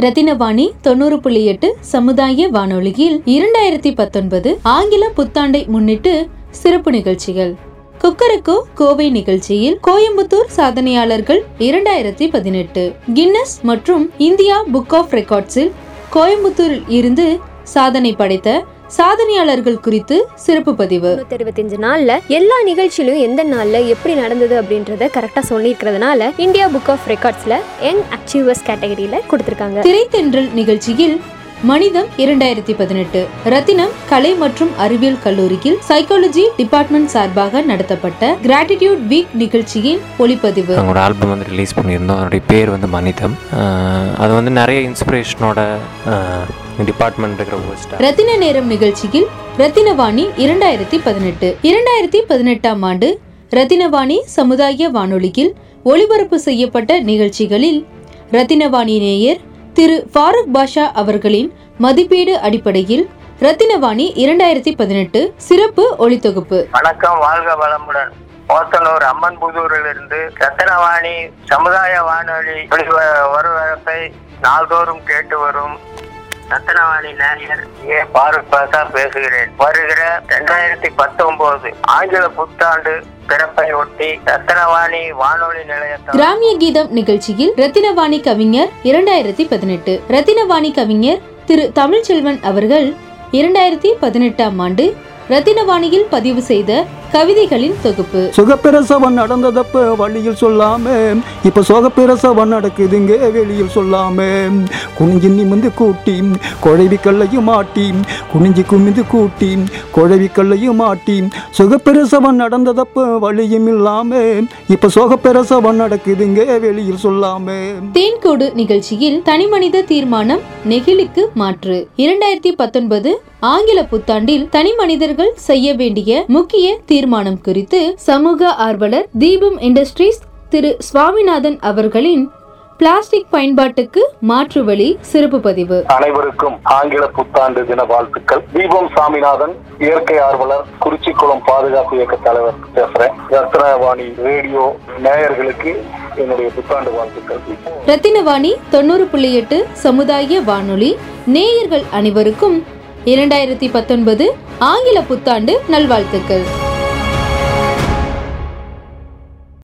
ரத்தினவாணி தொண்ணூறு புள்ளி எட்டு சமுதாய வானொலியில் இரண்டாயிரத்தி பத்தொன்பது ஆங்கில புத்தாண்டை முன்னிட்டு சிறப்பு நிகழ்ச்சிகள். குக்கரக்கோ கோவை நிகழ்ச்சியில் கோயம்புத்தூர் சாதனையாளர்கள் இரண்டாயிரத்தி பதினெட்டு. கின்னஸ் மற்றும் இந்தியா புக் ஆஃப் ரெக்கார்ட்ஸில் கோயம்புத்தூரில் இருந்து சாதனை படைத்த சாதனையாளர்கள் குறித்து சிறப்பு பதிவு. நூற்றி அறுபத்தஞ்சு நாளில் எல்லா நிகழ்ச்சியிலும் எந்த நாளில் எப்படி நடந்தது அப்படின்றத கரெக்டாக சொல்லியிருக்கிறதுனால இந்தியா புக் ஆஃப் ரெக்கார்ட்ஸில் யங் அச்சீவர்ஸ் கேட்டகரியில் கொடுத்துருக்காங்க. திரைத்தென்றல் நிகழ்ச்சியில் மனிதம் இரண்டாயிரத்தி பதினெட்டு. ரத்தினம் கலை மற்றும் அறிவியல் கல்லூரியில் சைக்காலஜி டிபார்ட்மெண்ட் சார்பாக நடத்தப்பட்ட கிராட்டிடியூட் வீக் நிகழ்ச்சியின் ஒளிப்பதிவு. அவங்களோட ஆல்பம் வந்து ரிலீஸ் பண்ணியிருந்தோம். அதனுடைய பேர் வந்து மனிதம். அது வந்து நிறைய இன்ஸ்பிரேஷனோட டிபார்ட்மெண்ட் இருக்கிற ரத்தின நேரம் நிகழ்ச்சியில் ரத்தினவாணி இரண்டாயிரத்தி பதினெட்டு. இரண்டாயிரத்தி பதினெட்டாம் ஆண்டு ரத்தினவாணி சமுதாய வானொலியில் ஒளிபரப்பு செய்யப்பட்ட நிகழ்ச்சிகளில் ரத்தினவாணி நேயர் திரு ஃபாரூக் பாஷா அவர்களின் மதிப்பீடு அடிப்படையில் ரத்தினவாணி இரண்டாயிரத்தி பதினெட்டு சிறப்பு ஒளித்தொகுப்பு. வணக்கம் வாழ்க வளமுடன். போத்தனூர் அம்மன் புதூரிலிருந்து ரத்தினவாணி சமுதாய வானொலி ஒளிப- நாள்தோறும் கேட்டு வரும் ரத்தனவாணி நேயர் ஏ பாரூக் பேசுகிறேன். வருகிற ரெண்டாயிரத்தி பத்தொன்பது ஆங்கில புத்தாண்டு ஒட்டி வானொலி கிராமிய கீதம் நிகழ்ச்சியில் ரத்தினவாணி கவிஞர் இரண்டாயிரத்தி பதினெட்டு. ரத்தினவாணி கவிஞர் திரு தமிழ்ச்செல்வன் அவர்கள் இரண்டாயிரத்தி பதினெட்டாம் ஆண்டு ரத்தினவாணியில் பதிவு செய்த கவிதைகளின் தொகுப்பு. சுகப்பிரசவம் நடந்ததப்ப வழியில் சொல்லாம. இப்ப சுகப்பிரசவம் நடக்குதுங்க வெளியில் சொல்லாம. குனிஞ்சு நிமிந்து கூட்டி குழவி கல்லையும் மாட்டி குனிஞ்சு குமிந்து கூட்டி குழவி கல்லையும் மாட்டி சுகப்பிரசவம் நடந்ததப்ப வழியும் இல்லாம. இப்ப சுகப்பிரசவம் நடக்குதுங்க வெளியில் சொல்லாம. தேன்கூடு நிகழ்ச்சியில் தனிமனித தீர்மானம் நெகிழிக்கு மாற்று. இரண்டாயிரத்தி பத்தொன்பது ஆங்கில புத்தாண்டில் தனி மனிதர்கள் செய்ய வேண்டிய முக்கிய தீர்மானம் குறித்து சமூக ஆர்வலர் தீபம் இண்டஸ்ட்ரீஸ் திரு சுவாமிநாதன் அவர்களின் பிளாஸ்டிக் பயன்பாட்டுக்கு மாற்று வழி சிறப்பு பதிவு. அனைவருக்கும் ஆங்கில புத்தாண்டு தின வாழ்த்துக்கள். தீபம் சாமிநாதன் இயற்கை ஆர்வலர் குறிச்சிக்குளம் பாதுகாப்பு இயக்க தலைவர் பேசுறேன். ரத்னவாணி ரேடியோ நேயர்களுக்கு என்னுடைய புத்தாண்டு வாழ்த்துக்கள். ரத்தினவாணி தொண்ணூறு புள்ளி எட்டு சமுதாய வானொலி. நேயர்கள் அனைவருக்கும் இரண்டாயிரத்தி பத்தொன்பது ஆங்கில புத்தாண்டு நல்வாழ்த்துக்கள்.